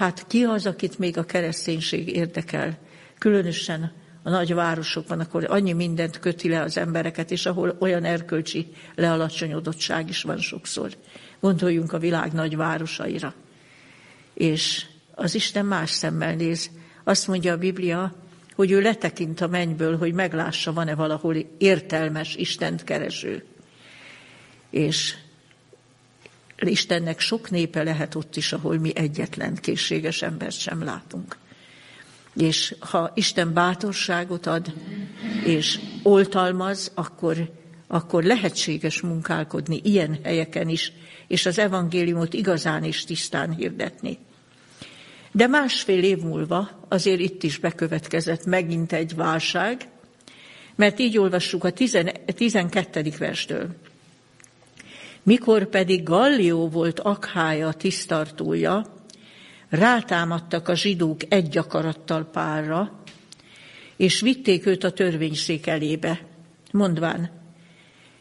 Hát ki az, akit még a kereszténység érdekel? Különösen a nagy városokban, akkor annyi mindent köti le az embereket, és ahol olyan erkölcsi lealacsonyodottság is van sokszor. Gondoljunk a világ nagy városaira. És az Isten más szemmel néz. Azt mondja a Biblia, hogy ő letekint a mennyből, hogy meglássa, van-e valahol értelmes Istent kereső. És Istennek sok népe lehet ott is, ahol mi egyetlen készséges embert sem látunk. És ha Isten bátorságot ad, és oltalmaz, akkor, akkor lehetséges munkálkodni ilyen helyeken is, és az evangéliumot igazán és tisztán hirdetni. De másfél év múlva azért itt is bekövetkezett megint egy válság, mert így olvassuk a 12. verstől. Mikor pedig Gallió volt Akhája tisztartója, rátámadtak a zsidók egy akarattal párra, és vitték őt a törvényszék elébe, mondván,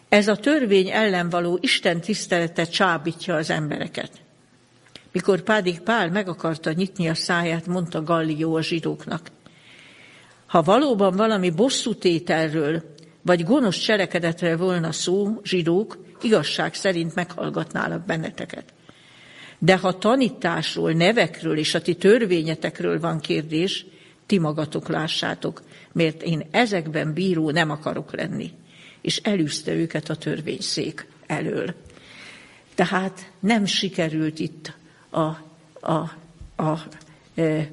ez a törvény ellen való Isten tisztelete csábítja az embereket. Mikor pedig Pál meg akarta nyitni a száját, mondta Gallió a zsidóknak. Ha valóban valami bosszútételről vagy gonosz cselekedetre volna szó, zsidók, igazság szerint meghallgatnálak benneteket. De ha tanításról, nevekről és a ti törvényetekről van kérdés, ti magatok lássátok, mert én ezekben bíró nem akarok lenni. És elűzte őket a törvényszék elől. Tehát nem sikerült itt a, a, a e,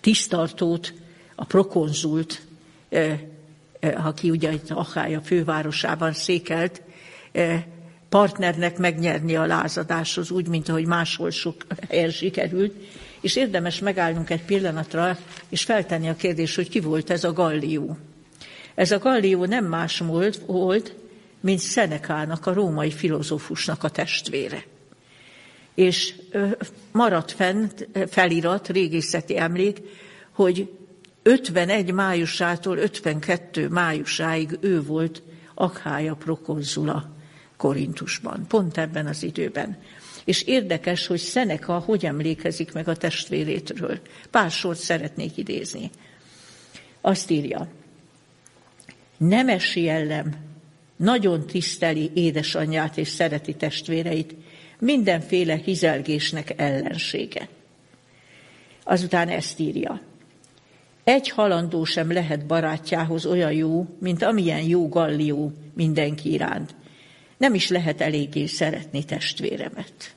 tisztartót, a prokonzult, e, e, aki ugye itt Achája fővárosában székelt, partnernek megnyerni a lázadáshoz, úgy, mint ahogy máshol sok helyen sikerült, és érdemes megállnunk egy pillanatra, és feltenni a kérdést, hogy ki volt ez a Gallió. Ez a Gallió nem más volt, volt mint Szenekának, a római filozófusnak a testvére. És maradt fent felirat, régészeti emlék, hogy 51 májusától 52 májusáig ő volt Akhája prokonzula Korintusban, pont ebben az időben. És érdekes, hogy Szeneka hogy emlékezik meg a testvérétről. Pár sort szeretnék idézni. Azt írja, nemesi jellem nagyon tiszteli édesanyját és szereti testvéreit, mindenféle hizelgésnek ellensége. Azután ezt írja. Egy halandó sem lehet barátjához olyan jó, mint amilyen jó gallió mindenki iránt. Nem is lehet eléggé szeretni testvéremet.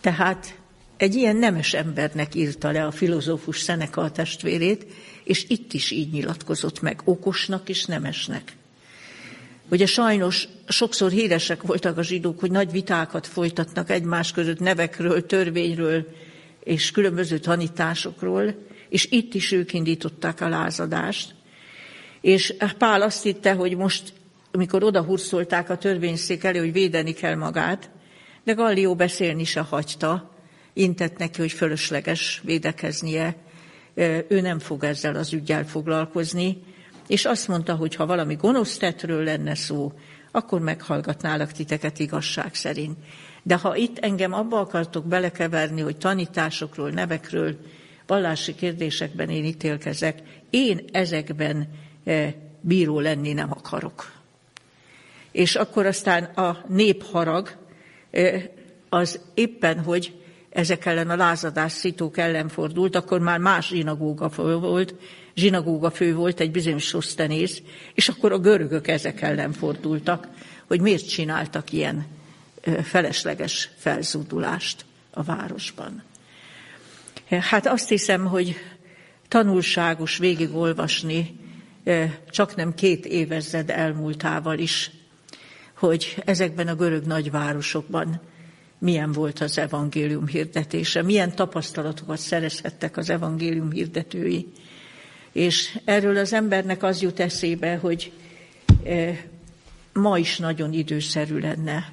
Tehát egy ilyen nemes embernek írta le a filozófus Szeneka a testvérét, és itt is így nyilatkozott meg, okosnak és nemesnek. Ugye sajnos sokszor híresek voltak a zsidók, hogy nagy vitákat folytatnak egymás között nevekről, törvényről és különböző tanításokról, és itt is ők indították a lázadást. És Pál azt hitte, hogy most, amikor odahurcolták a törvényszék elő, hogy védeni kell magát, de Gallió beszélni se hagyta, intett neki, hogy fölösleges védekeznie, ő nem fog ezzel az ügyel foglalkozni, és azt mondta, hogy ha valami gonosz tettről lenne szó, akkor meghallgatnálak titeket igazság szerint. De ha itt engem abba akartok belekeverni, hogy tanításokról, nevekről, vallási kérdésekben én ítélkezek, én ezekben bíró lenni nem akarok. És akkor aztán a népharag az éppen, hogy ezek ellen a lázadás szitók ellen fordult, akkor már más zsinagóga volt, zsinagóga fő volt, egy bizonyos Sosztenész, és akkor a görögök ezek ellen fordultak, hogy miért csináltak ilyen felesleges felzúdulást a városban. Hát azt hiszem, hogy tanulságos végigolvasni csak nem két évezred elmúltával is, hogy ezekben a görög nagyvárosokban milyen volt az evangélium hirdetése, milyen tapasztalatokat szerezhettek az evangélium hirdetői. És erről az embernek az jut eszébe, hogy e, ma is nagyon időszerű lenne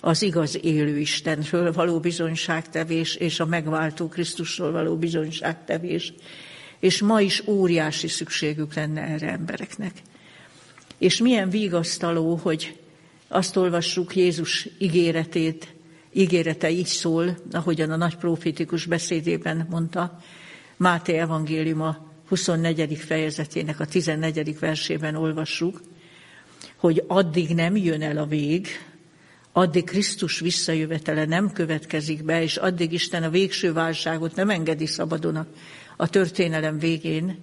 az igaz élő Istenről való bizonyságtevés és a megváltó Krisztusról való bizonyságtevés. És ma is óriási szükségük lenne erre embereknek. És milyen vigasztaló, hogy azt olvassuk Jézus ígéretét, ígérete így szól, ahogyan a nagy profétikus beszédében mondta, Máté evangéliuma 24. fejezetének a 14. versében olvassuk, hogy addig nem jön el a vég, addig Krisztus visszajövetele nem következik be, és addig Isten a végső válságot nem engedi szabadon a, történelem végén,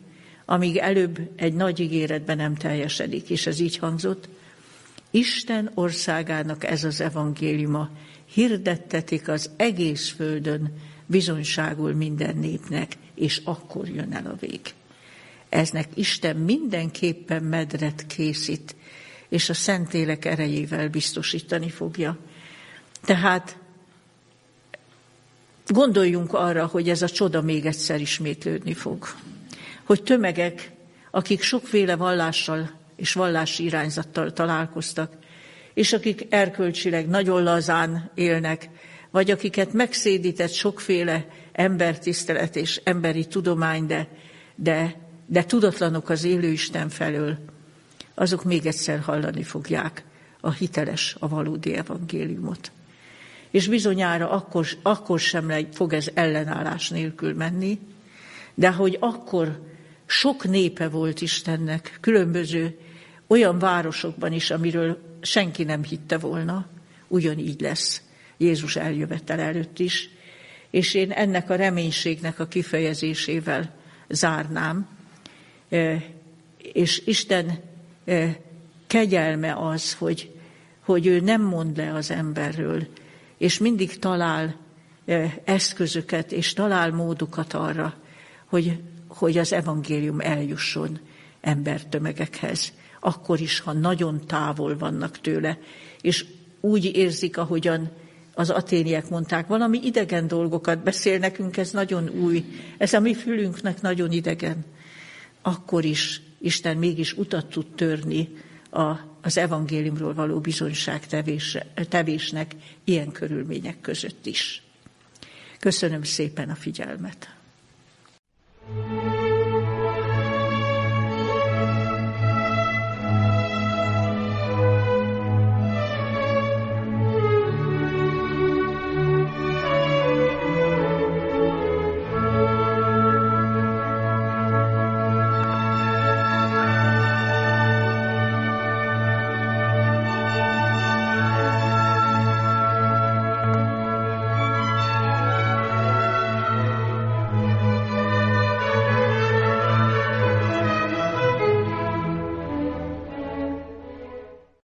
amíg előbb egy nagy ígéretben nem teljesedik. És ez így hangzott, Isten országának ez az evangéliuma, hirdettetik az egész földön, bizonyságul minden népnek, és akkor jön el a vég. Eznek Isten mindenképpen medret készít, és a Szentélek erejével biztosítani fogja. Tehát gondoljunk arra, hogy ez a csoda még egyszer ismétlődni fog. Hogy tömegek, akik sokféle vallással és vallási irányzattal találkoztak, és akik erkölcsileg nagyon lazán élnek, vagy akiket megszédített sokféle embertisztelet és emberi tudomány, de, de, de tudatlanok az élő Isten felől, azok még egyszer hallani fogják a hiteles, a valódi evangéliumot. és bizonyára akkor, akkor sem fog ez ellenállás nélkül menni, de hogy akkor sok népe volt Istennek, különböző olyan városokban is, amiről senki nem hitte volna, ugyanígy lesz. Jézus eljövetel előtt is. És én ennek a reménységnek a kifejezésével zárnám, e, és Isten e, kegyelme az, hogy, hogy ő nem mond le az emberről, és mindig talál e, eszközöket, és talál módokat arra, hogy, hogy az evangélium eljusson embertömegekhez, akkor is, ha nagyon távol vannak tőle, és úgy érzik, ahogyan az aténiek mondták, valami idegen dolgokat beszél nekünk, ez nagyon új, ez a mi fülünknek nagyon idegen. Akkor is Isten mégis utat tud törni a, az evangéliumról való bizonyság tevés, tevésnek ilyen körülmények között is. Köszönöm szépen a figyelmet.